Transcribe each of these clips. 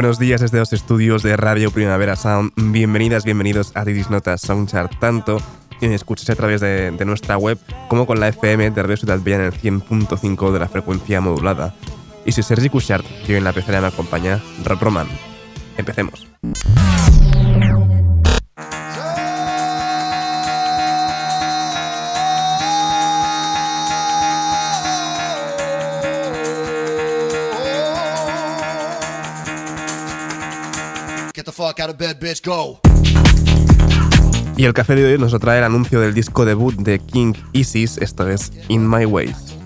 Buenos días desde los estudios de Radio Primavera Sound. Bienvenidas, bienvenidos a Didis Notas Soundchart, tanto que escuchas a través de, nuestra web como con la FM de Radio Ciudad Bella en el 100.5 de la frecuencia modulada. Y si Sergi Cushart, que hoy en la pecera me acompaña, Rob Roman. Empecemos. Y el café de hoy nos trae el anuncio del disco debut de King Isis, esto es In My Ways.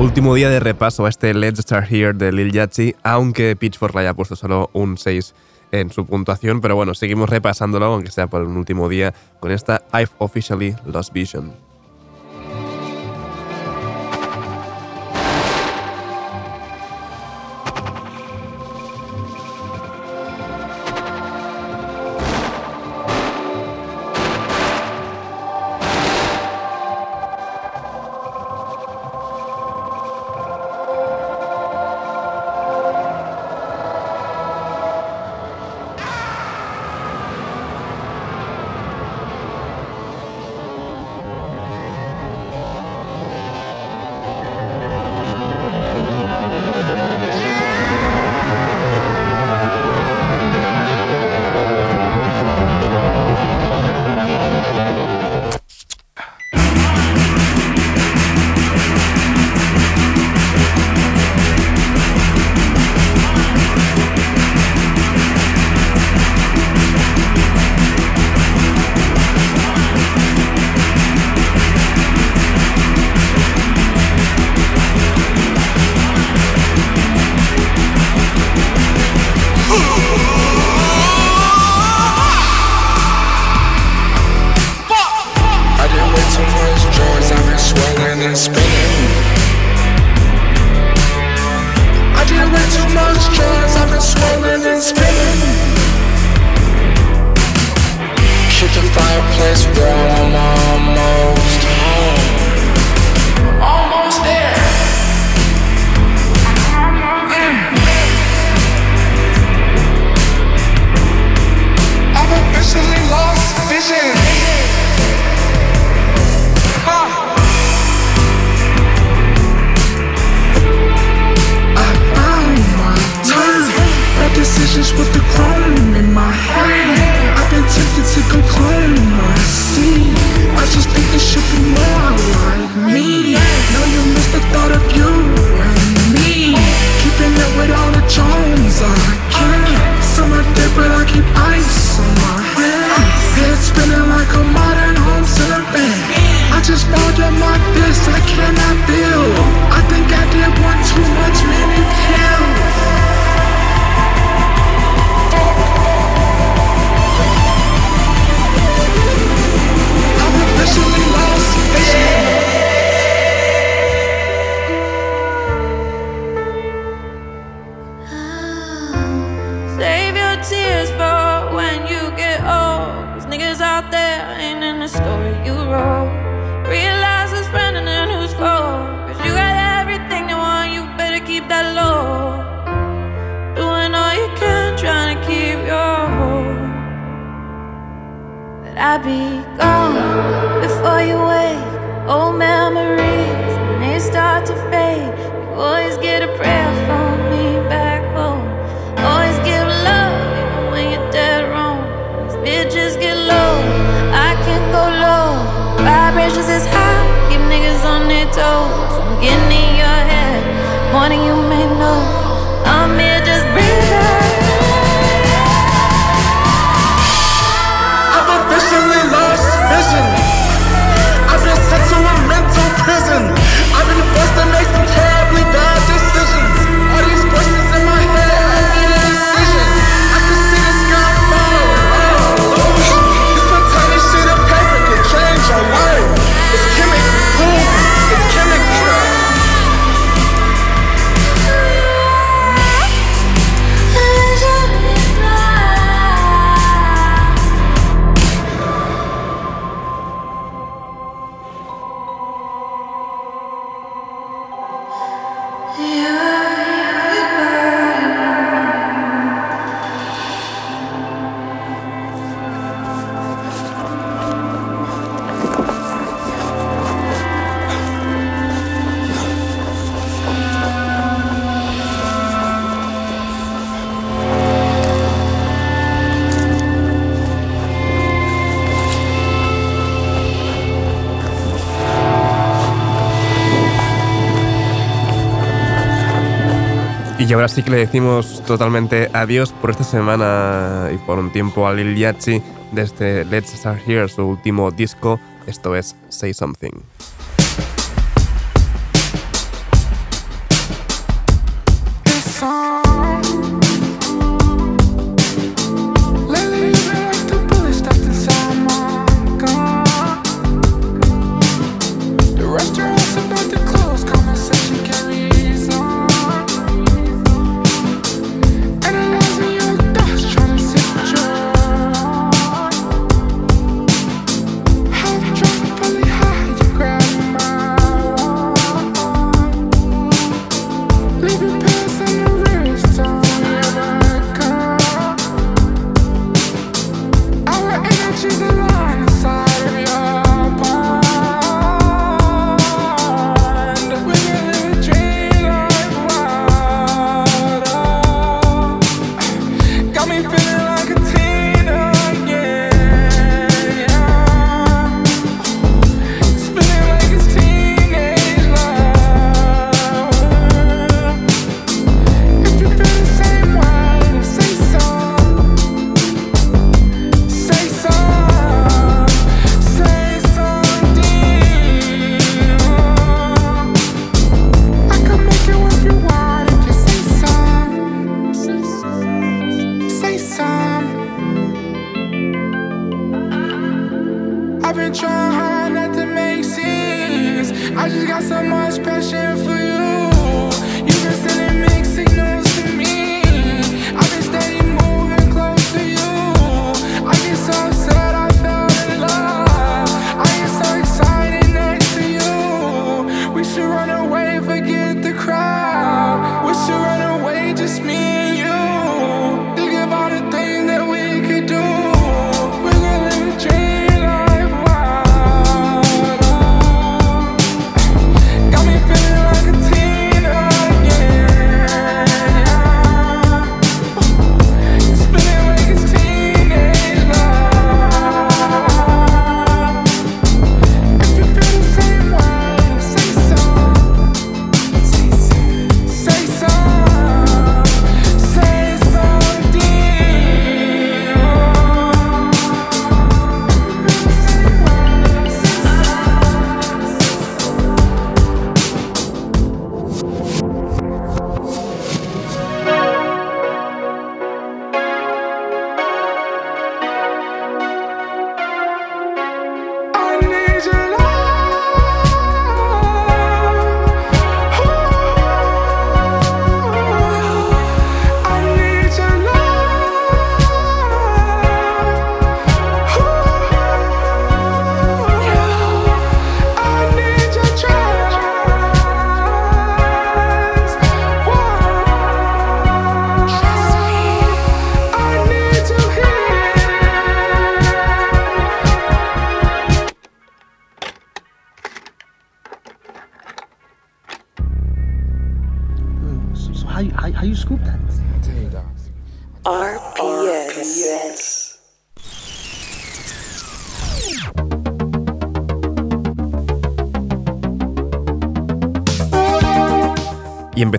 Último día de repaso a este Let's Start Here de Lil Yachty, aunque Pitchfork le haya puesto solo un 6 en su puntuación, pero bueno, seguimos repasándolo, aunque sea por un último día, con esta I've Officially Lost Vision. ahora sí que le decimos totalmente adiós por esta semana y por un tiempo a Lil Yachi desde este Let's Start Here, su último disco. Esto es Say Something.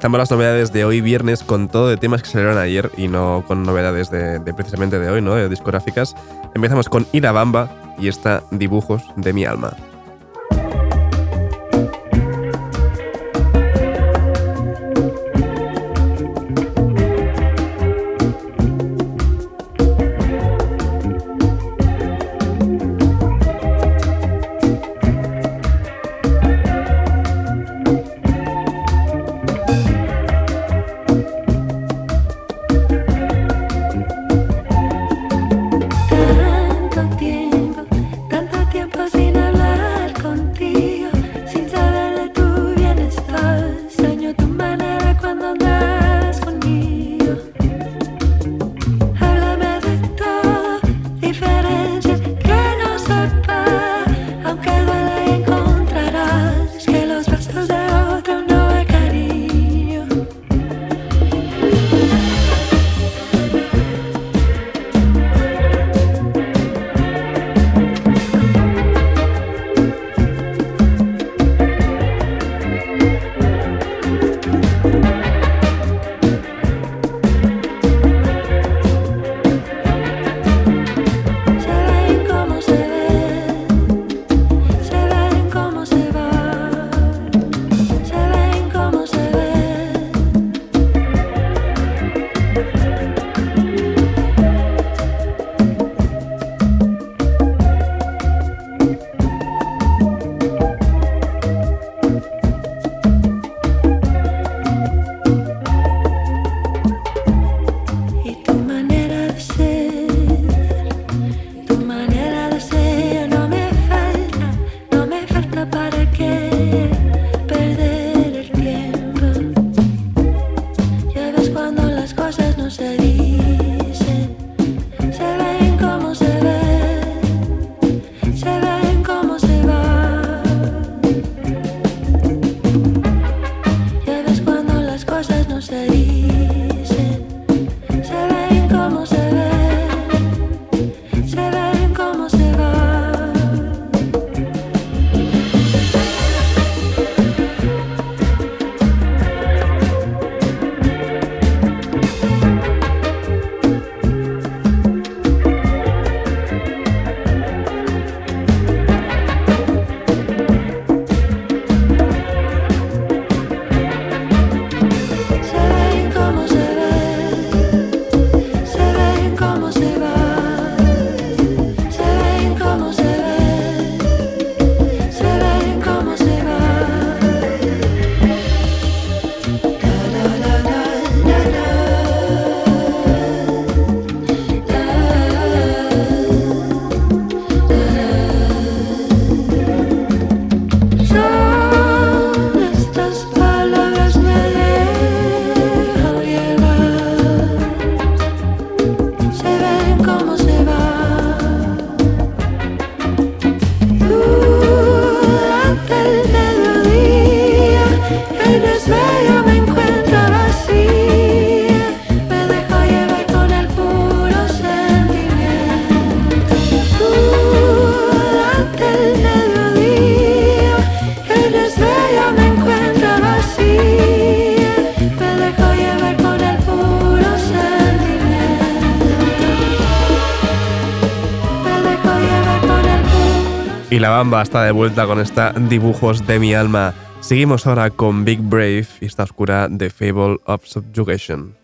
Empezamos las novedades de hoy viernes con todo de temas que salieron ayer y no con novedades de, precisamente de hoy, ¿no? De discográficas. Empezamos con Ida Bamba y esta Dibujos de mi alma. la bamba está de vuelta con esta Dibujos de mi alma. Seguimos ahora con Big Brave y esta oscura The Fable of Subjugation.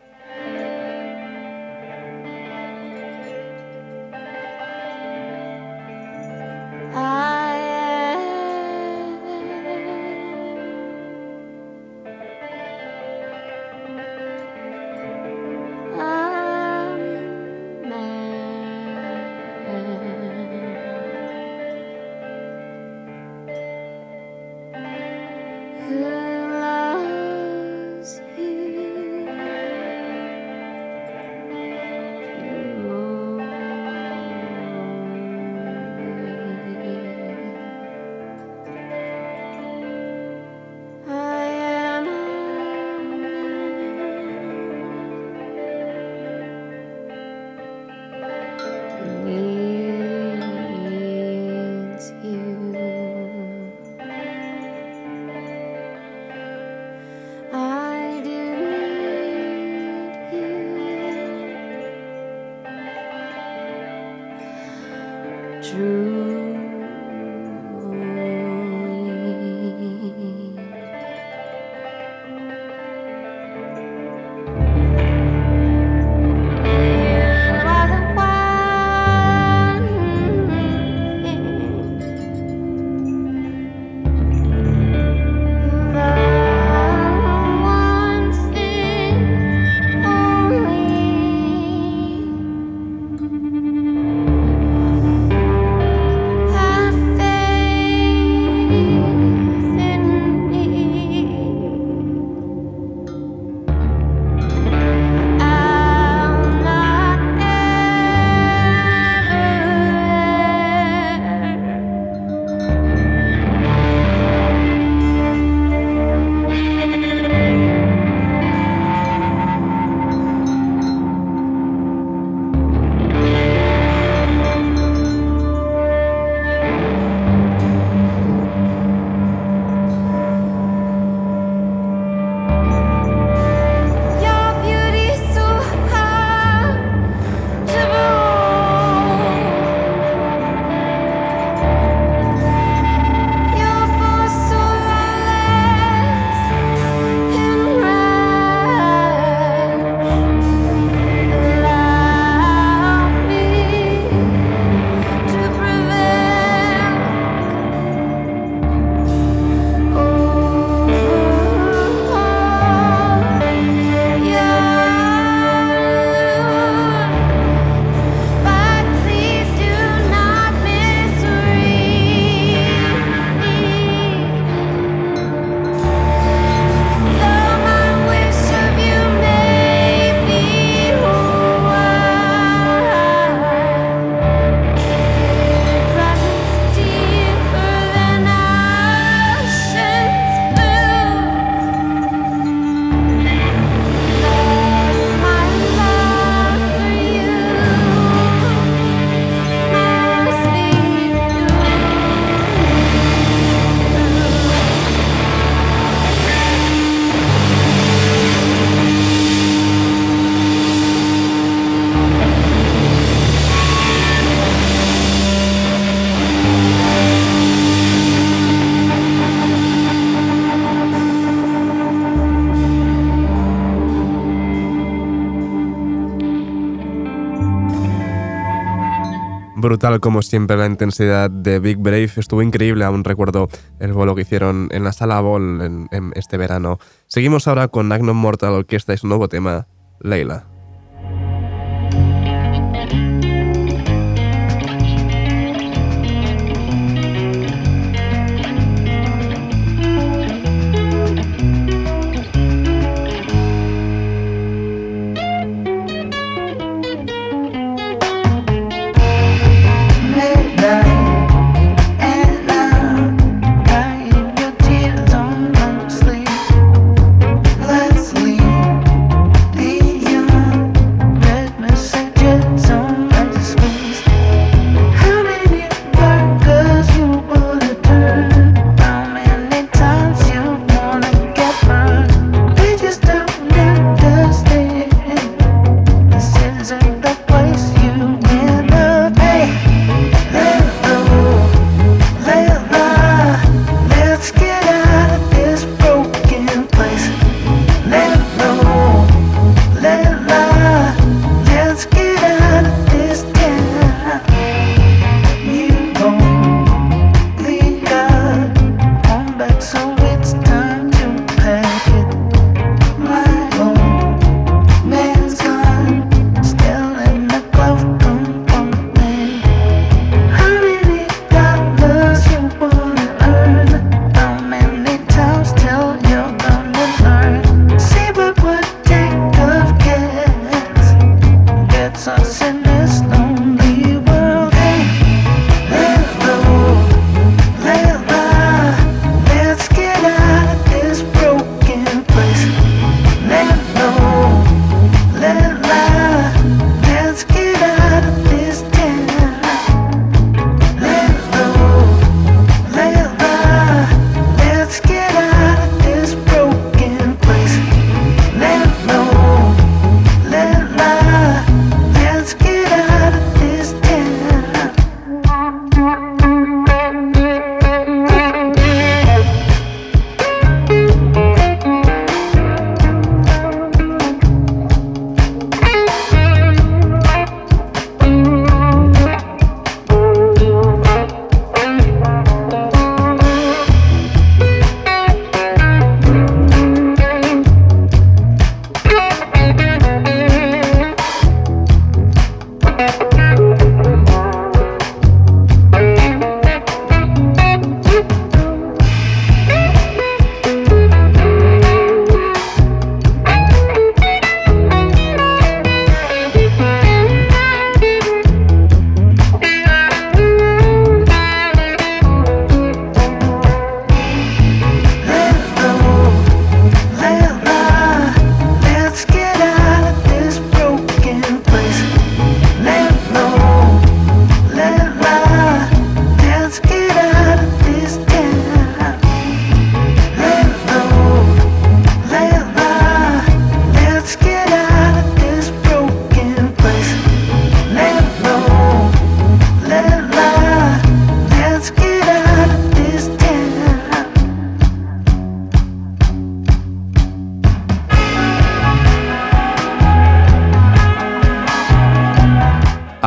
Brutal como siempre la intensidad de Big Brave. Estuvo increíble, aún recuerdo el vuelo que hicieron en la sala Ball en, este verano. Seguimos ahora con Magnum Mortal Orquesta y su nuevo tema, Leila.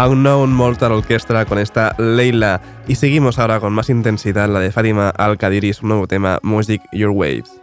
Unknown Mortal Orchestra con esta Leila. Y seguimos ahora con más intensidad la de Fátima Al-Qadiri, su nuevo tema Music Your Waves.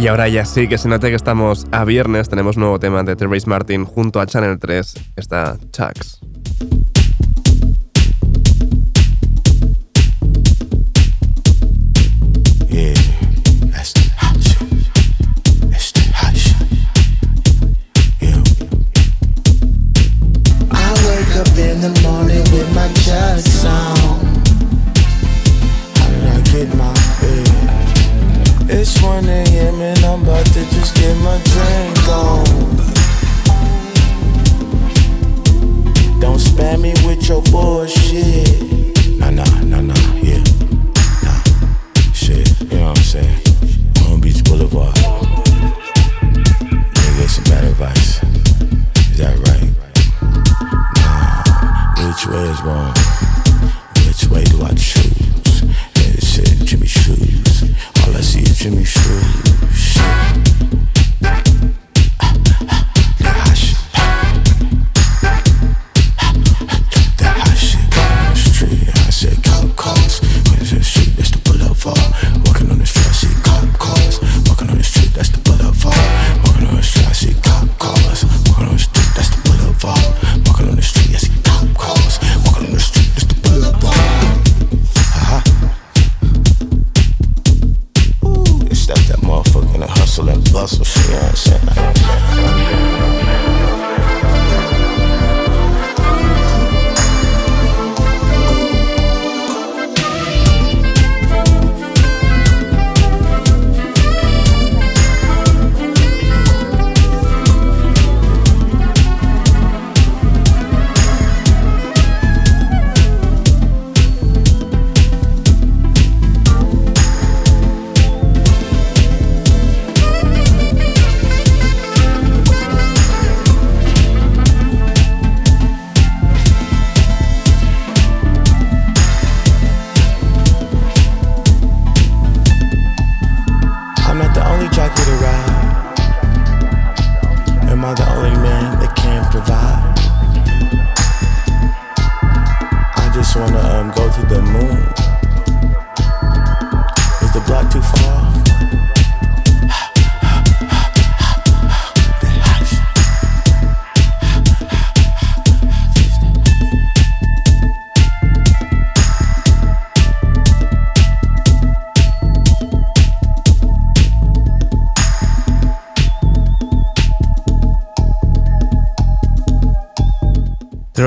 Y ahora ya sí que se note que estamos a viernes. Tenemos nuevo tema de Terrace Martin junto a Channel 3. Está Chucks.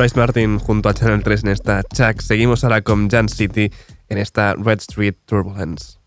Rice Martin junto a Channel 3 en esta Chuck. Seguimos ahora con Jan City en esta Red Street Turbulence.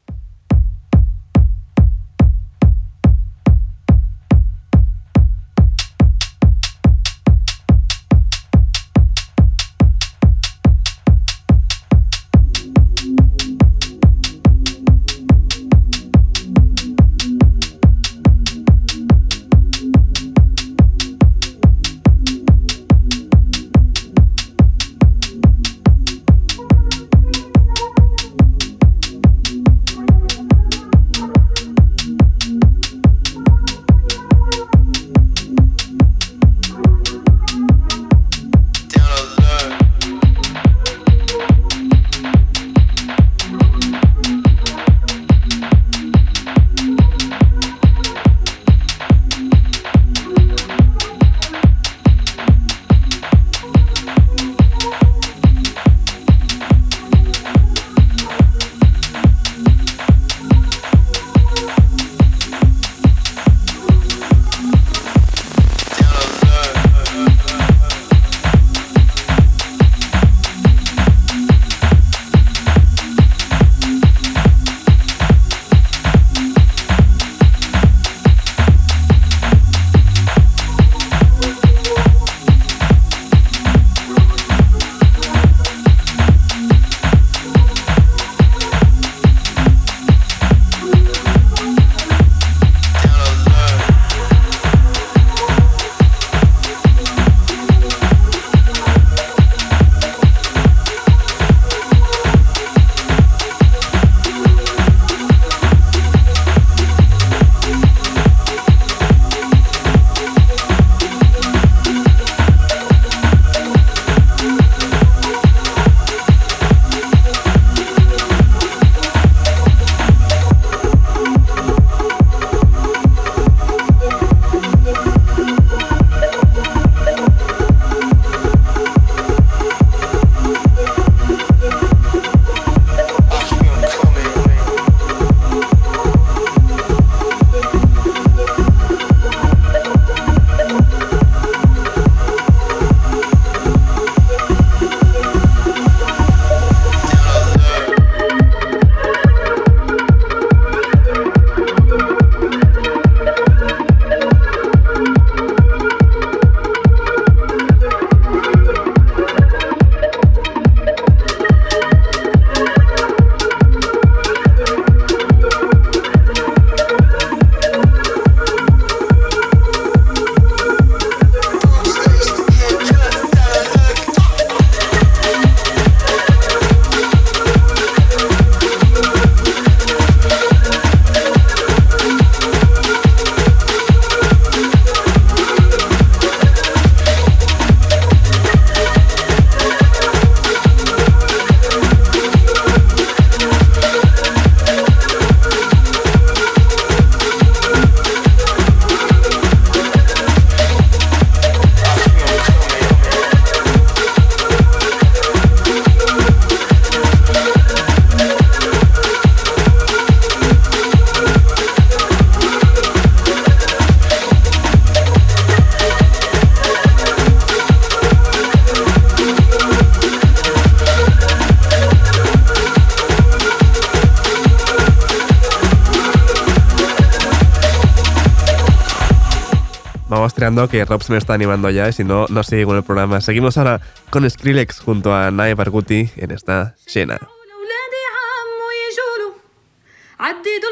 Que Rob se me está animando ya y si no, no sigue con el programa. Seguimos ahora con Skrillex junto a Nae Barghouti en esta did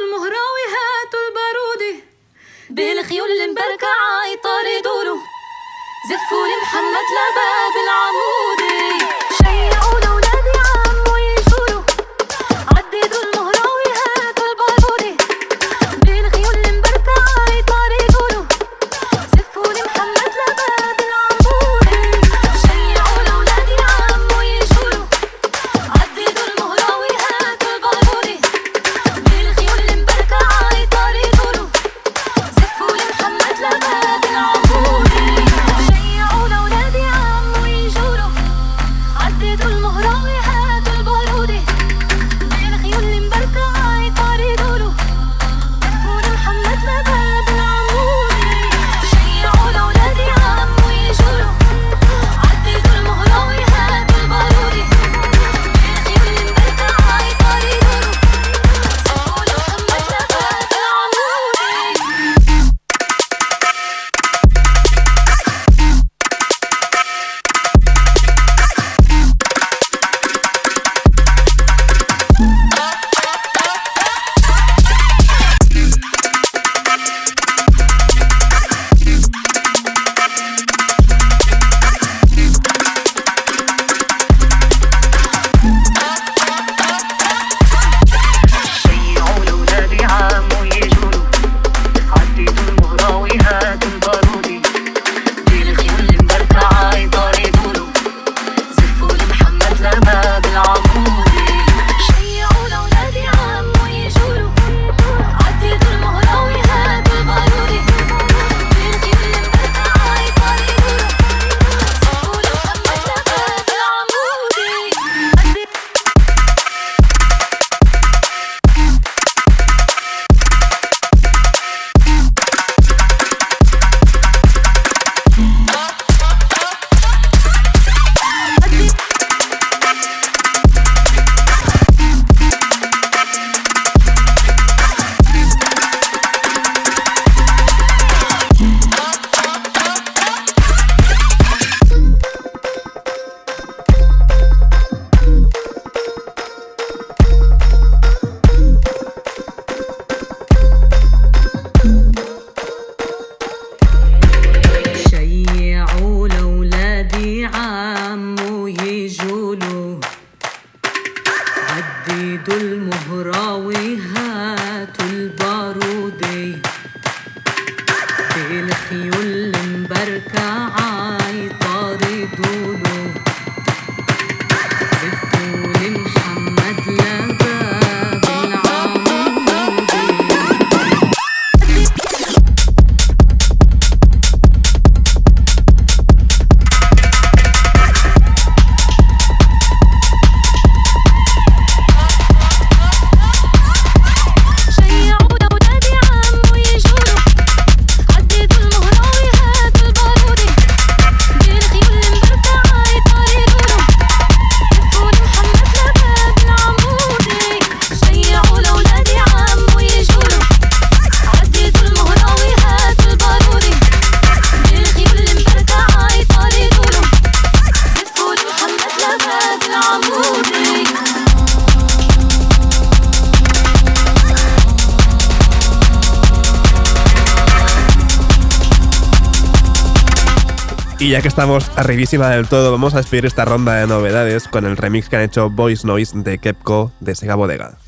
ya que estamos arribísima del todo, vamos a despedir esta ronda de novedades con el remix que han hecho Voice Noise de Kepco de Sega Bodega.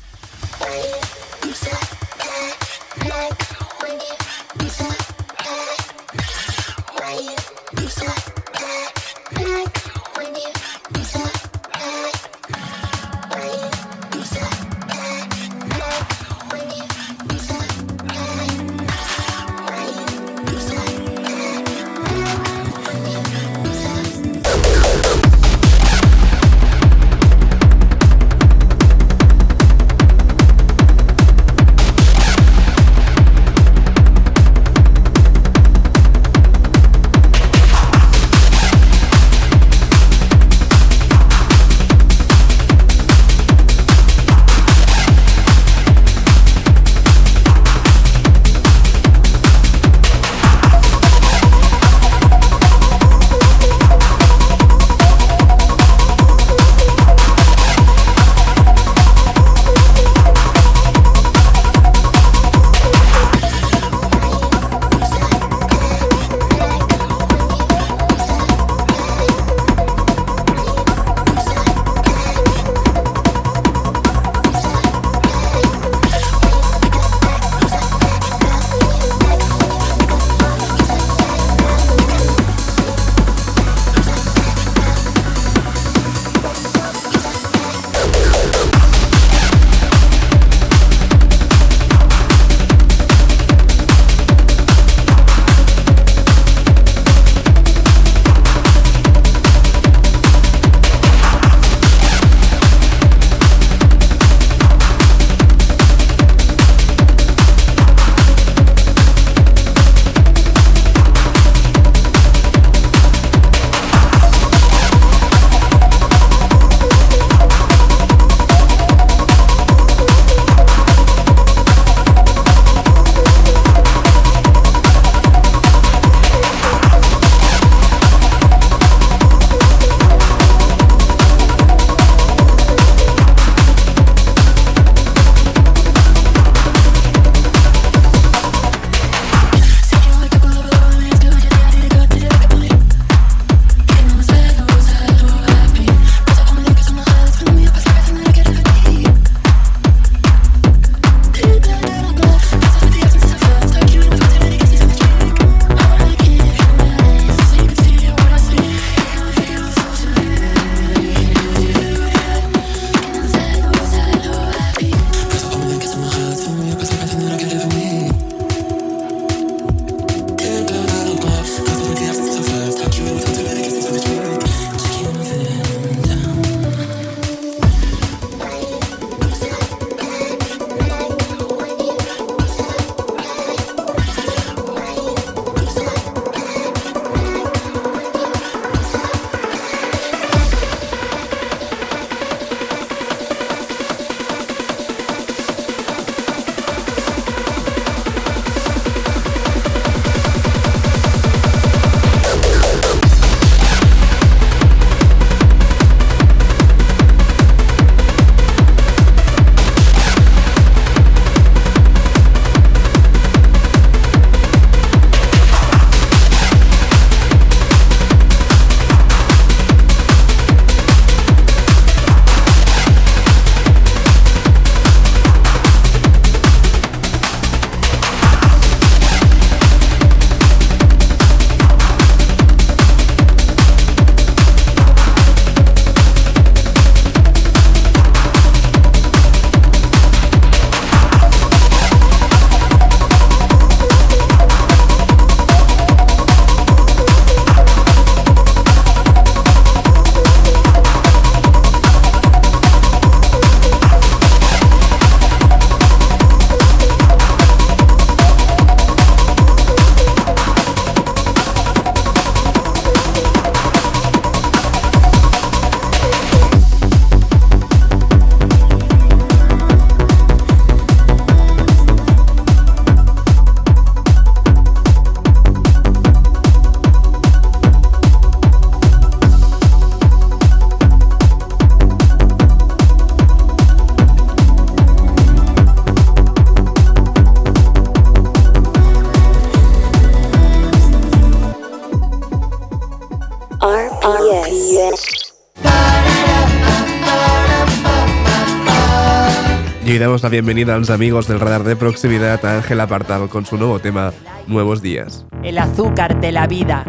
Y damos la bienvenida a los amigos del radar de proximidad a Ángela Apartado con su nuevo tema, Nuevos Días. el azúcar de la vida,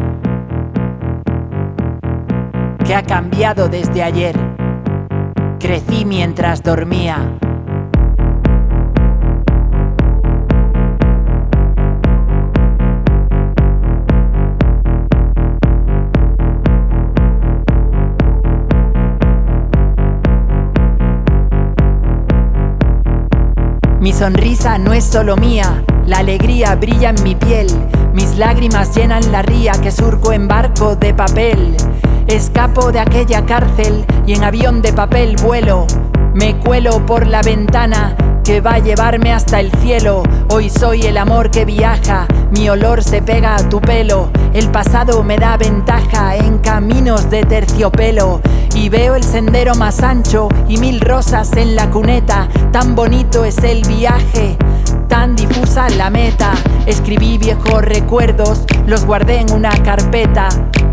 que ha cambiado desde ayer. Crecí mientras dormía. Mi sonrisa no es solo mía, la alegría brilla en mi piel, mis lágrimas llenan la ría que surco en barco de papel. Escapo de aquella cárcel y en avión de papel vuelo, me cuelo por la ventana que va a llevarme hasta el cielo. Hoy soy el amor que viaja, mi olor se pega a tu pelo, el pasado me da ventaja en caminos de terciopelo. Y veo el sendero más ancho y mil rosas en la cuneta. Tan bonito es el viaje, tan difusa la meta. Escribí viejos recuerdos, los guardé en una carpeta.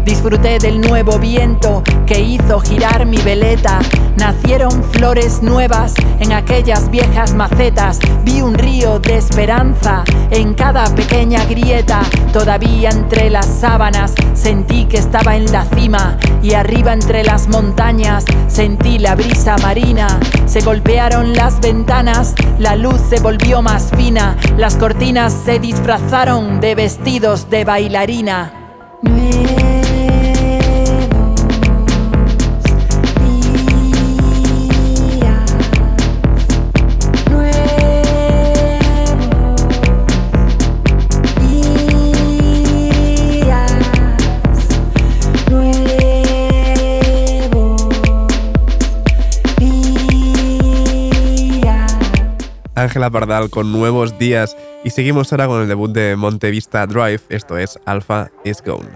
Disfruté del nuevo viento que hizo girar mi veleta. Nacieron flores nuevas en aquellas viejas macetas. Vi un río de esperanza en cada pequeña grieta. Todavía entre las sábanas sentí que estaba en la cima. Y arriba entre las montañas sentí la brisa marina. Se golpearon las ventanas, la luz se volvió más fina. Las cortinas se disfrazaron de vestidos de bailarina. Ángela Pardal con nuevos días. Y seguimos ahora con el debut de Montevista Drive, esto es Alpha is Gone.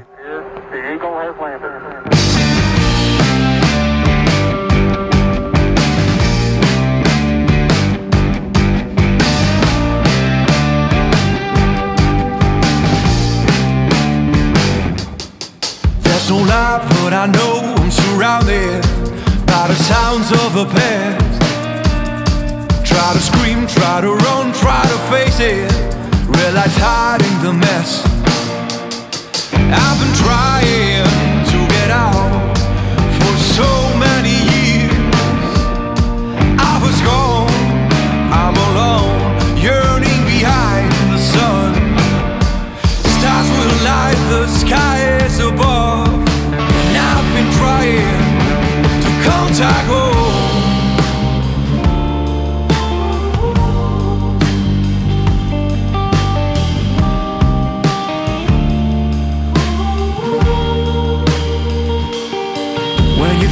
Try to scream, try to run, try to face it. Realize hiding the mess. I've been trying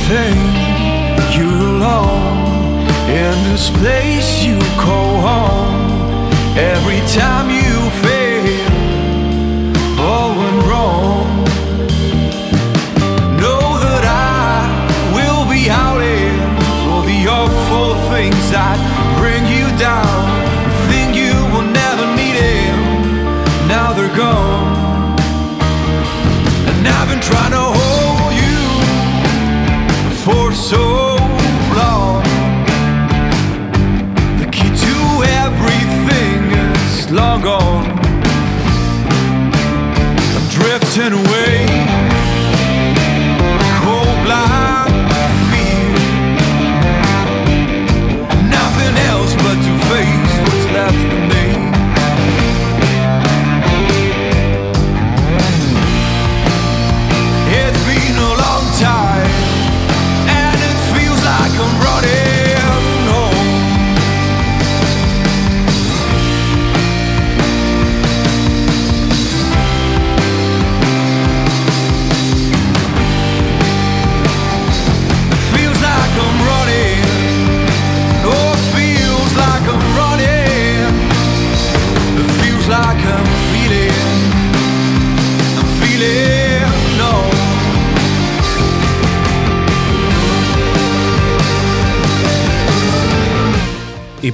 Think you're alone in this place you call home, every time you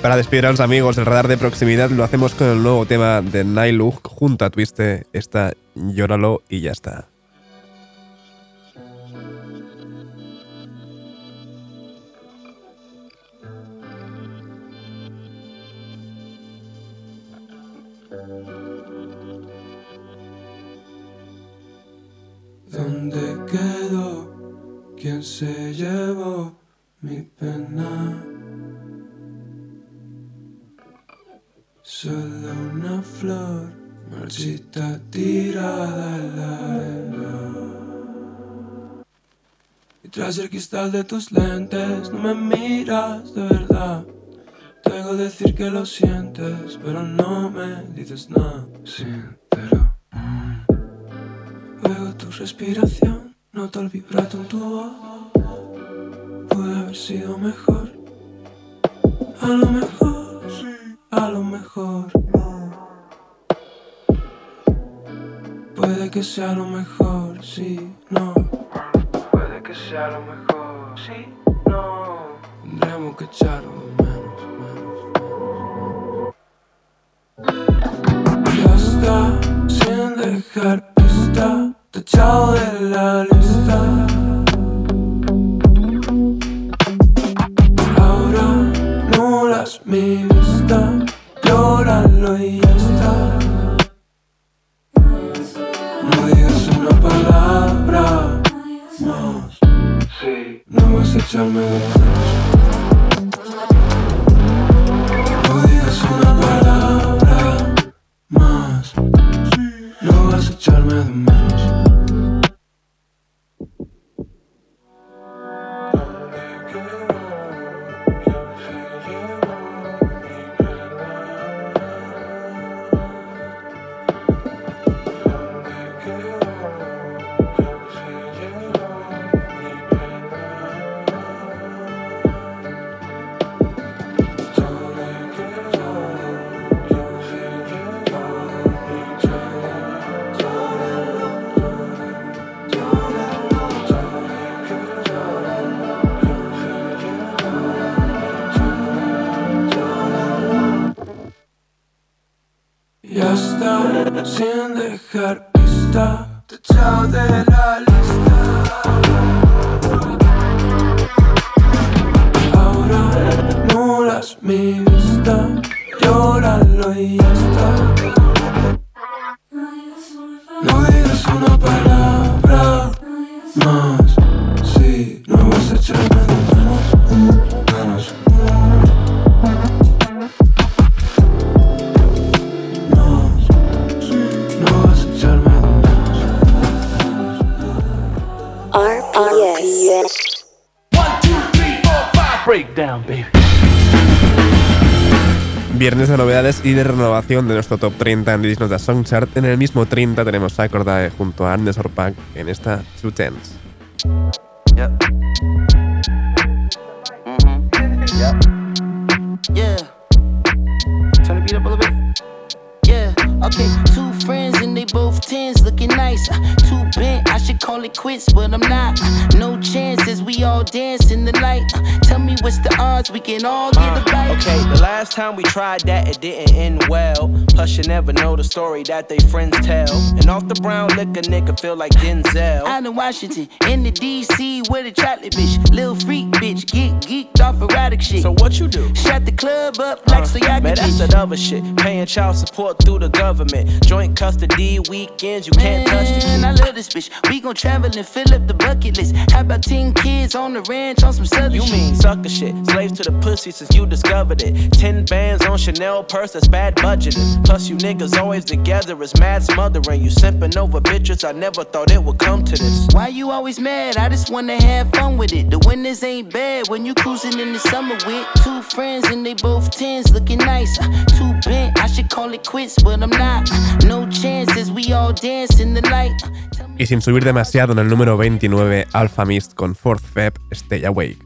para despedir a los amigos del radar de proximidad lo hacemos con el nuevo tema de Nylug junto a Twiste, esta Llóralo y ya está. ¿Dónde quedó? ¿Quién se llevó mi pena? Solo una flor marchita tirada en la arena. Y tras el cristal de tus lentes no me miras de verdad. Te hago decir que lo sientes, pero no me dices nada sincero. Mm. Oigo tu respiración, noto el vibrato en tu voz. Puede haber sido mejor, a lo mejor, a lo mejor. Puede que sea lo mejor, sí, no. Puede que sea lo mejor, sí, no. Tendremos que echarlo de menos, menos. Ya está, sin dejar pista, tachado de la lista. Ahora nulas mi vista, llóralo y ya está. No digas una palabra más. No vas a echarme de menos. No digas una palabra más. No vas a echarme de menos. Sin y de renovación de nuestro top 30 en Disney Nota Song Chart. En el mismo 30 tenemos a Cordae junto a Arnes Orpak en esta Two Tens. Yeah. The little bit. Yeah. Okay. Call it quits, but I'm not. Uh, No chances, we all dance in the light. Uh, Tell me what's the odds we can all get a bite. Okay, the last time we tried that, it didn't end well. Plus, you never know the story that they friends tell. And off the brown liquor, nigga feel like Denzel. Out in Washington, in the DC with a chocolate bitch. Lil freak bitch, get geeked off erratic shit. So what you do? Shut the club up like so y'all Man, that's that other shit. Paying child support through the government. Joint custody weekends, you can't touch the Man, I love this bitch. We gon' travel and fill up the bucket list. How about 10 kids on the ranch on some southern You mean sucker shit. Slaves to the pussy since you discovered it. Ten bands on Chanel purse, that's bad budgeting. Plus, you niggas always together is mad smothering. You simping over bitches, I never thought it would come to this. Why you always mad? I just wanna have fun with it. The winters ain't bad when you cruising in the summer with two friends and they both tens looking nice. Uh, Too bent, I should call it quits, but I'm not. Uh, No chances, we all dance in the light. Uh, Y sin subir demasiado en el número 29, Alpha Mist con Fourth Feb, Stay Awake.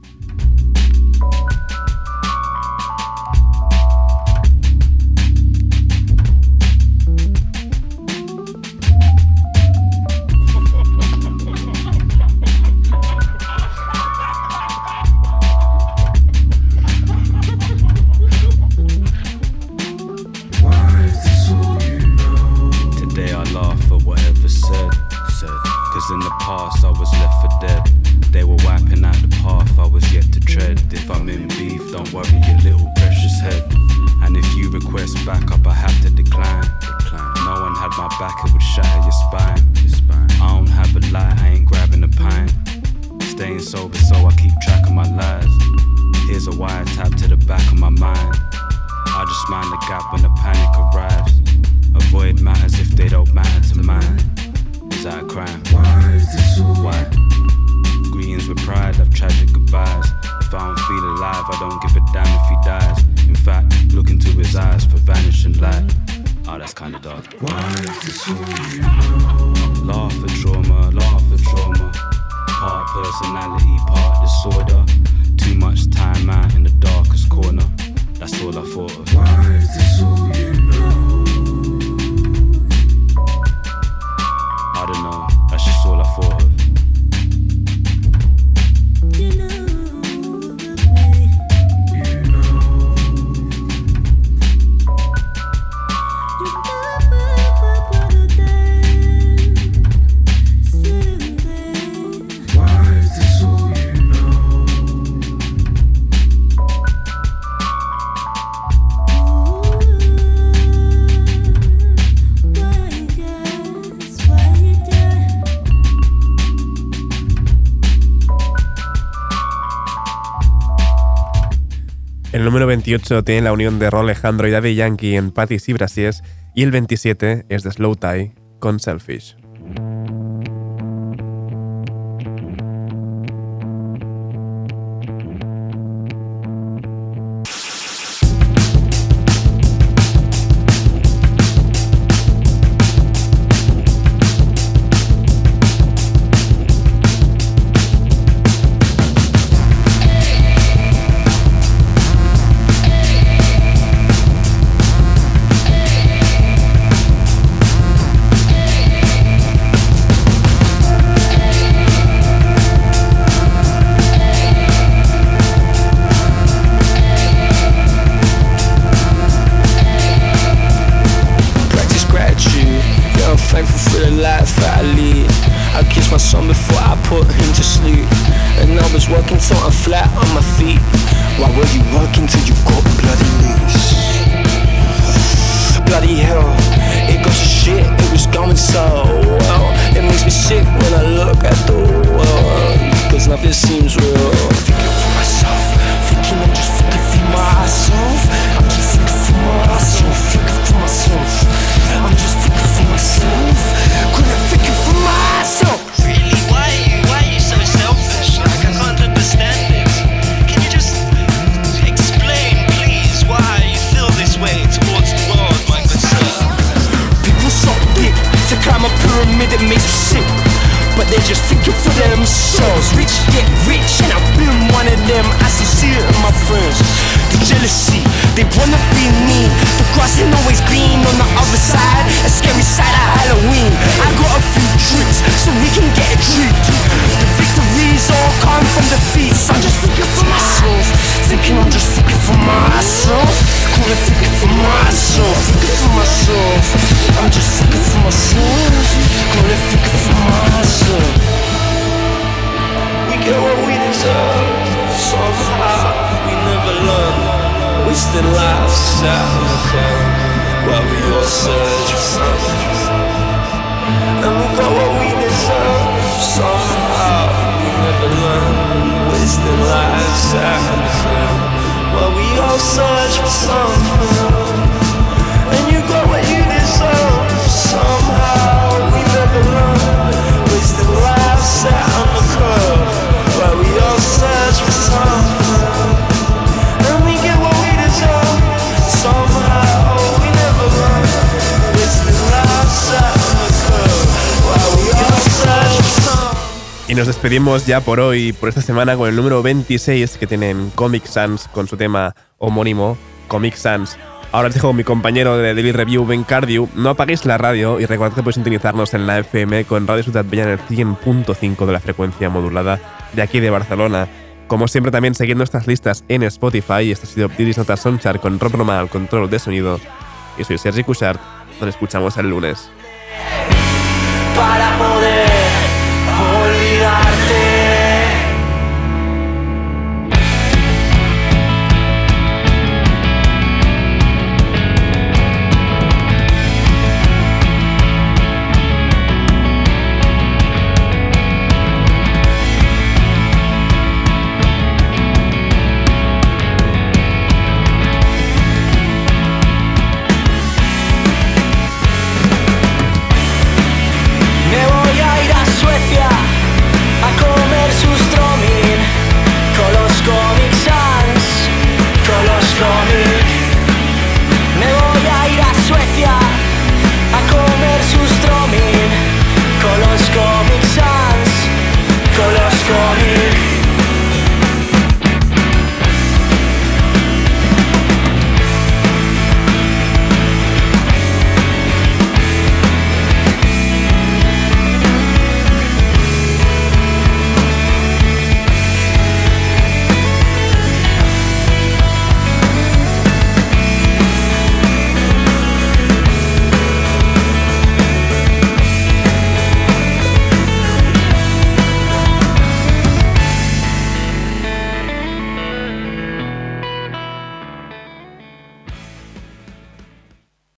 28 tiene la unión de Ron Alejandro y Daddy Yankee en Patty y Brasies, y el 27 es de Slow Tie con Selfish. nothing seems real. despedimos ya por hoy, por esta semana, con el número 26 que tienen Comic Sans con su tema homónimo, Comic Sans. Ahora os dejo con mi compañero de Daily Review, Ben Cardew. No apaguéis la radio y recordad que podéis sintonizarnos en la FM con Radio Ciudad Bella en el 100.5 de la frecuencia modulada de aquí de Barcelona. Como siempre, también siguiendo estas listas en Spotify. Este ha sido Diris Notas Sonchar con Rob Roma al control de sonido. Y soy Sergi Cushart. Nos escuchamos el lunes. Para